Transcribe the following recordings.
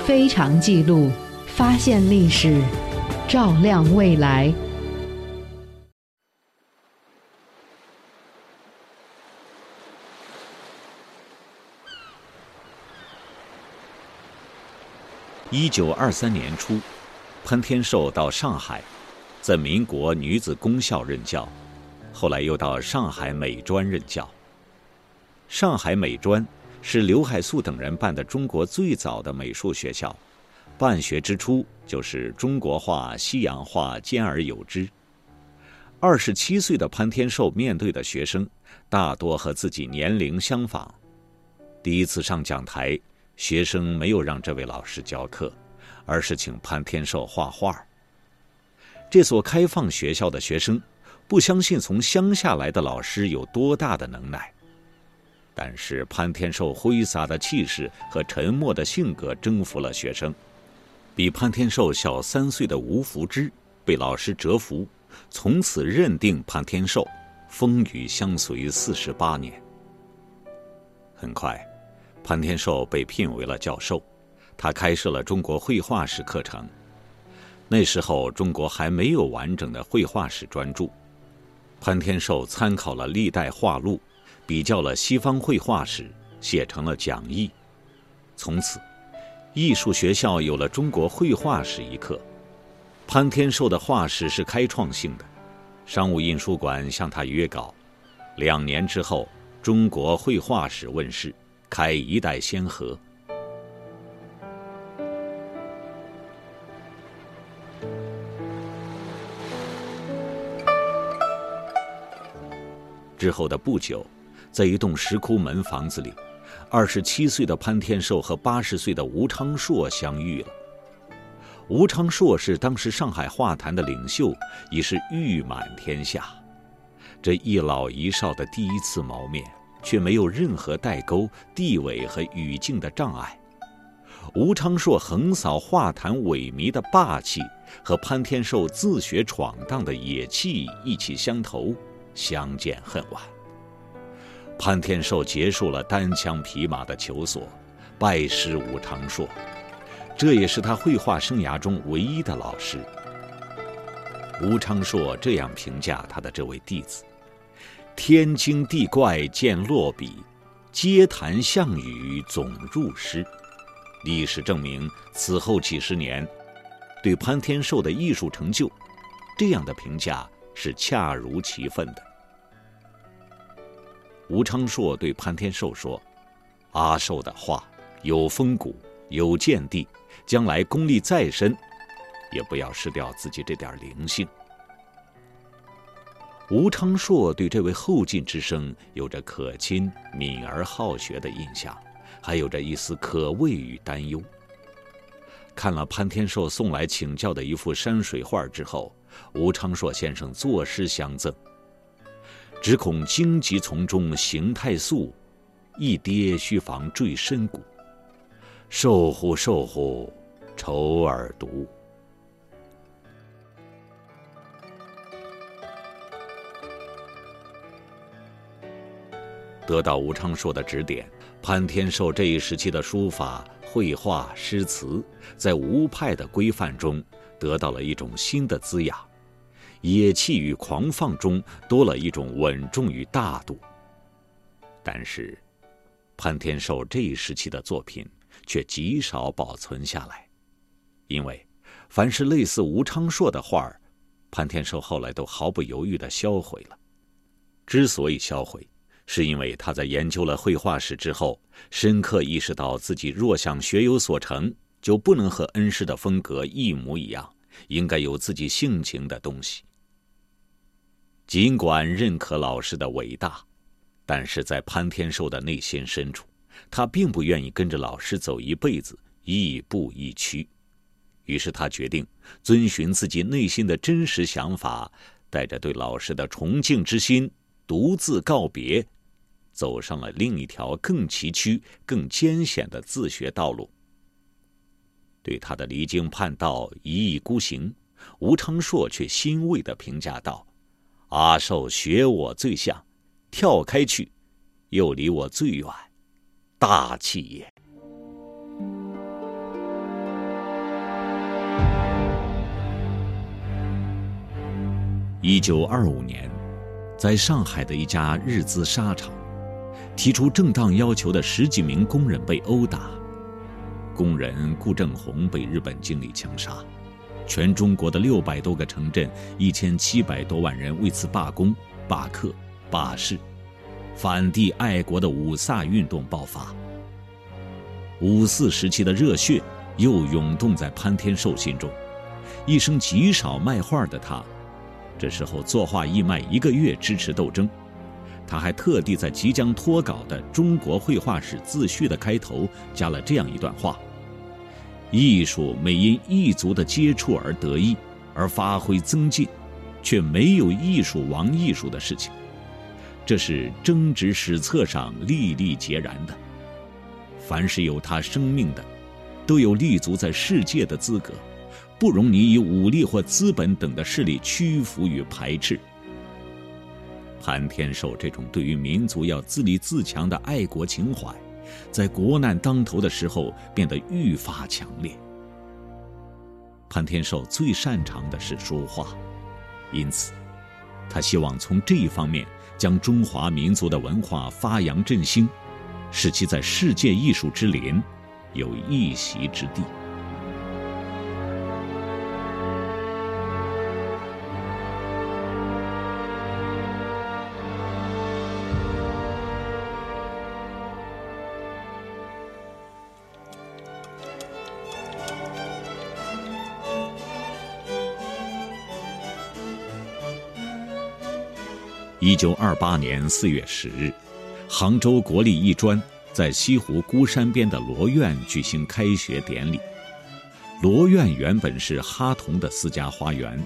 非常记录，发现历史，照亮未来。一九二三年初，潘天寿到上海，在民国女子公校任教，后来又到上海美专任教。上海美专是刘海粟等人办的中国最早的美术学校，办学之初就是中国画、西洋画兼而有之。二十七岁的潘天寿面对的学生大多和自己年龄相仿，第一次上讲台。学生没有让这位老师教课，而是请潘天寿画画。这所开放学校的学生不相信从乡下来的老师有多大的能耐，但是潘天寿挥洒的气势和沉默的性格征服了学生。比潘天寿小三岁的吴福之被老师折服，从此认定潘天寿风雨相随四十八年。很快。潘天寿被聘为了教授，他开设了中国绘画史课程。那时候中国还没有完整的绘画史专著，潘天寿参考了历代画录，比较了西方绘画史，写成了讲义。从此，艺术学校有了中国绘画史一课。潘天寿的画史是开创性的，商务印书馆向他约稿，两年之后，《中国绘画史》问世。开一代先河。之后的不久，在一栋石窟门房子里，二十七岁的潘天寿和八十岁的吴昌硕相遇了。吴昌硕是当时上海画坛的领袖，已是誉满天下。这一老一少的第一次谋面。却没有任何代沟、地位和语境的障碍。吴昌硕横扫画坛萎靡的霸气，和潘天寿自学闯荡的野气意气相投，相见恨晚。潘天寿结束了单枪匹马的求索，拜师吴昌硕，这也是他绘画生涯中唯一的老师。吴昌硕这样评价他的这位弟子。天精地怪见落笔，皆谈项羽总入诗。历史证明，此后几十年，对潘天寿的艺术成就，这样的评价是恰如其分的。吴昌硕对潘天寿说：“阿寿的画有风骨，有见地，将来功力再深，也不要失掉自己这点灵性。”吴昌硕对这位后进之生有着可亲、敏而好学的印象，还有着一丝可畏与担忧。看了潘天寿送来请教的一幅山水画之后，吴昌硕先生作诗相赠：“只恐荆棘丛中形太素，一跌须防坠深谷。瘦乎瘦乎，愁耳独。”得到吴昌硕的指点，潘天寿这一时期的书法、绘画、诗词，在吴派的规范中得到了一种新的滋养，野气与狂放中多了一种稳重与大度。但是，潘天寿这一时期的作品却极少保存下来，因为凡是类似吴昌硕的画儿，潘天寿后来都毫不犹豫地销毁了。之所以销毁，是因为他在研究了绘画史之后，深刻意识到自己若想学有所成，就不能和恩师的风格一模一样，应该有自己性情的东西。尽管认可老师的伟大，但是在潘天寿的内心深处，他并不愿意跟着老师走一辈子，亦步亦趋。于是他决定遵循自己内心的真实想法，带着对老师的崇敬之心，独自告别。走上了另一条更崎岖、更艰险的自学道路。对他的离经叛道、一意孤行，吴昌硕却欣慰的评价道：“阿寿学我最像跳开去又离我最远大气也。一九二五年在上海的一家日资纱厂提出正当要求的十几名工人被殴打。工人顾正红被日本经理枪杀。全中国的六百多个城镇、一千七百多万人为此罢工、罢课、罢市，反帝爱国的五卅运动爆发。五四时期的热血又涌动在潘天寿心中，一生极少卖画的他，这时候作画义卖一个月支持斗争。他还特地在即将脱稿的《中国绘画史自序》的开头加了这样一段话：“艺术每因异族的接触而得意，而发挥增进，却没有艺术亡艺术的事情。这是争执史册上历历皆然的。凡是有他生命的，都有立足在世界的资格，不容你以武力或资本等的势力屈服与排斥。”潘天寿这种对于民族要自立自强的爱国情怀，在国难当头的时候变得愈发强烈。潘天寿最擅长的是书画，因此，他希望从这一方面将中华民族的文化发扬振兴，使其在世界艺术之林有一席之地。一九二八年四月十日，杭州国立艺专在西湖孤山边的罗院举行开学典礼。罗院原本是哈同的私家花园，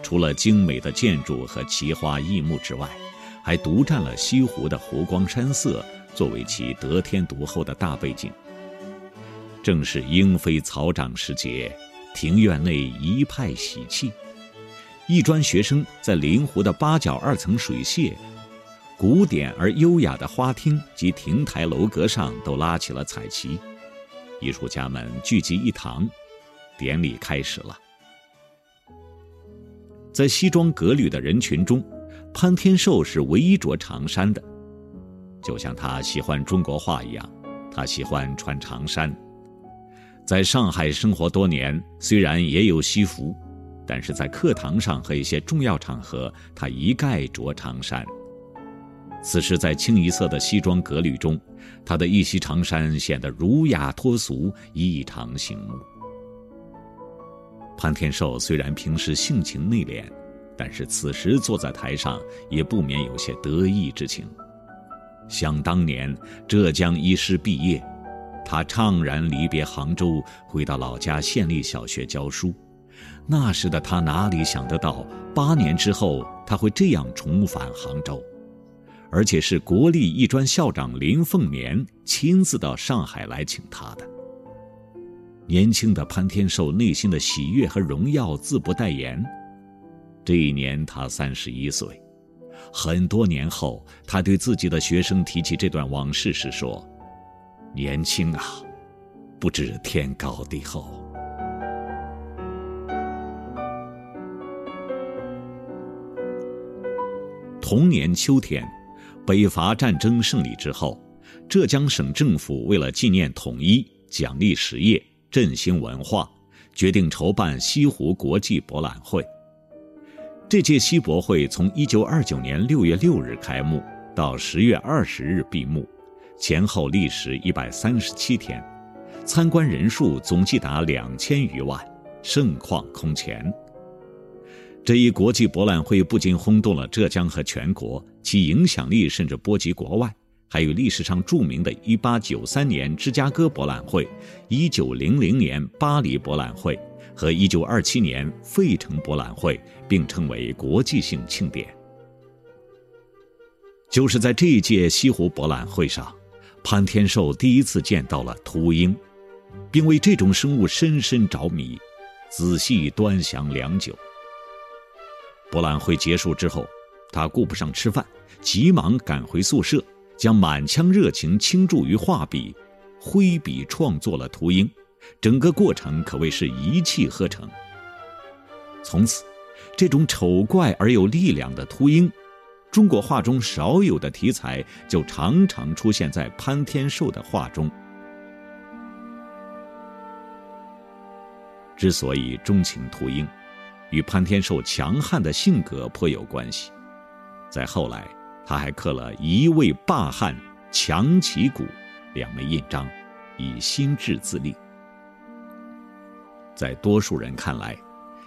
除了精美的建筑和奇花异木之外，还独占了西湖的湖光山色作为其得天独厚的大背景。正是莺飞草长时节，庭院内一派喜气。艺专学生在临湖的八角二层水榭、古典而优雅的花厅及亭台楼阁上都拉起了彩旗，艺术家们聚集一堂，典礼开始了。在西装革履的人群中，潘天寿是唯一着长衫的，就像他喜欢中国画一样，他喜欢穿长衫。在上海生活多年，虽然也有西服。但是在课堂上和一些重要场合，他一概着长衫。此时在清一色的西装革履中，他的一袭长衫显得儒雅脱俗，异常醒目。潘天寿虽然平时性情内敛，但是此时坐在台上，也不免有些得意之情。想当年浙江医师毕业，他怅然离别杭州，回到老家县立小学教书。那时的他哪里想得到，八年之后他会这样重返杭州，而且是国立艺专校长林凤年亲自到上海来请他的。年轻的潘天寿内心的喜悦和荣耀自不待言。这一年他三十一岁，很多年后，他对自己的学生提起这段往事时说：“年轻啊，不知天高地厚。”同年秋天，北伐战争胜利之后，浙江省政府为了纪念统一、奖励实业、振兴文化，决定筹办西湖国际博览会。这届西博会从1929年6月6日开幕，到10月20日闭幕，前后历时137天，参观人数总计达两千余万，盛况空前。这一国际博览会不仅轰动了浙江和全国，其影响力甚至波及国外，还有历史上著名的1893年芝加哥博览会、1900年巴黎博览会和1927年费城博览会并称为国际性庆典。就是在这一届西湖博览会上，潘天寿第一次见到了秃鹰，并为这种生物深深着迷，仔细端详良久。博览会结束之后，他顾不上吃饭，急忙赶回宿舍，将满腔热情倾注于画笔，挥笔创作了秃鹰。整个过程可谓是一气呵成。从此，这种丑怪而有力量的秃鹰，中国画中少有的题材，就常常出现在潘天寿的画中。之所以钟情秃鹰，与潘天寿强悍的性格颇有关系。在后来，他还刻了一位霸汉强旗鼓两枚印章，以心志自立。在多数人看来，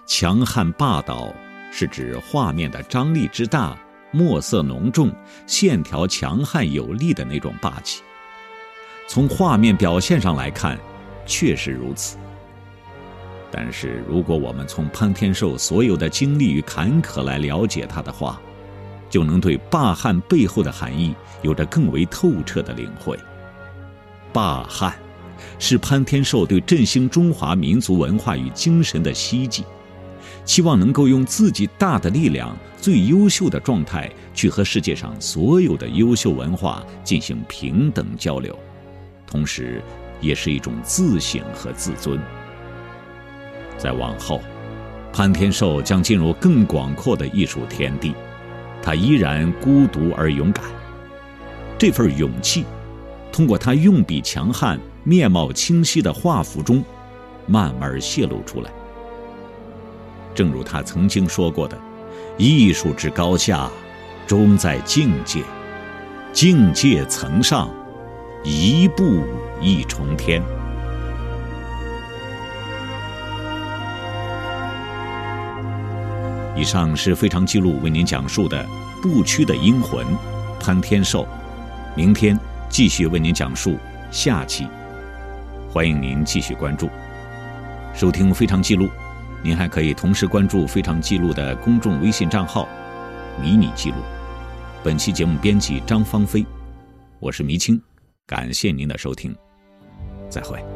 强悍霸道是指画面的张力之大、墨色浓重、线条强悍有力的那种霸气。从画面表现上来看，确实如此。但是，如果我们从潘天寿所有的经历与坎坷来了解他的话，就能对霸汉背后的含义有着更为透彻的领会。霸汉，是潘天寿对振兴中华民族文化与精神的希冀，期望能够用自己大的力量、最优秀的状态，去和世界上所有的优秀文化进行平等交流，同时，也是一种自省和自尊。在往后，潘天寿将进入更广阔的艺术天地，他依然孤独而勇敢。这份勇气，通过他用笔强悍、面貌清晰的画幅中，慢慢泄露出来。正如他曾经说过的：“艺术之高下，终在境界；境界层上，一步一重天。”以上是非常记录为您讲述的不屈的英魂潘天寿，明天继续为您讲述下期，欢迎您继续关注收听非常记录，您还可以同时关注非常记录的公众微信账号迷你记录。本期节目编辑张芳菲，我是迷青，感谢您的收听，再会。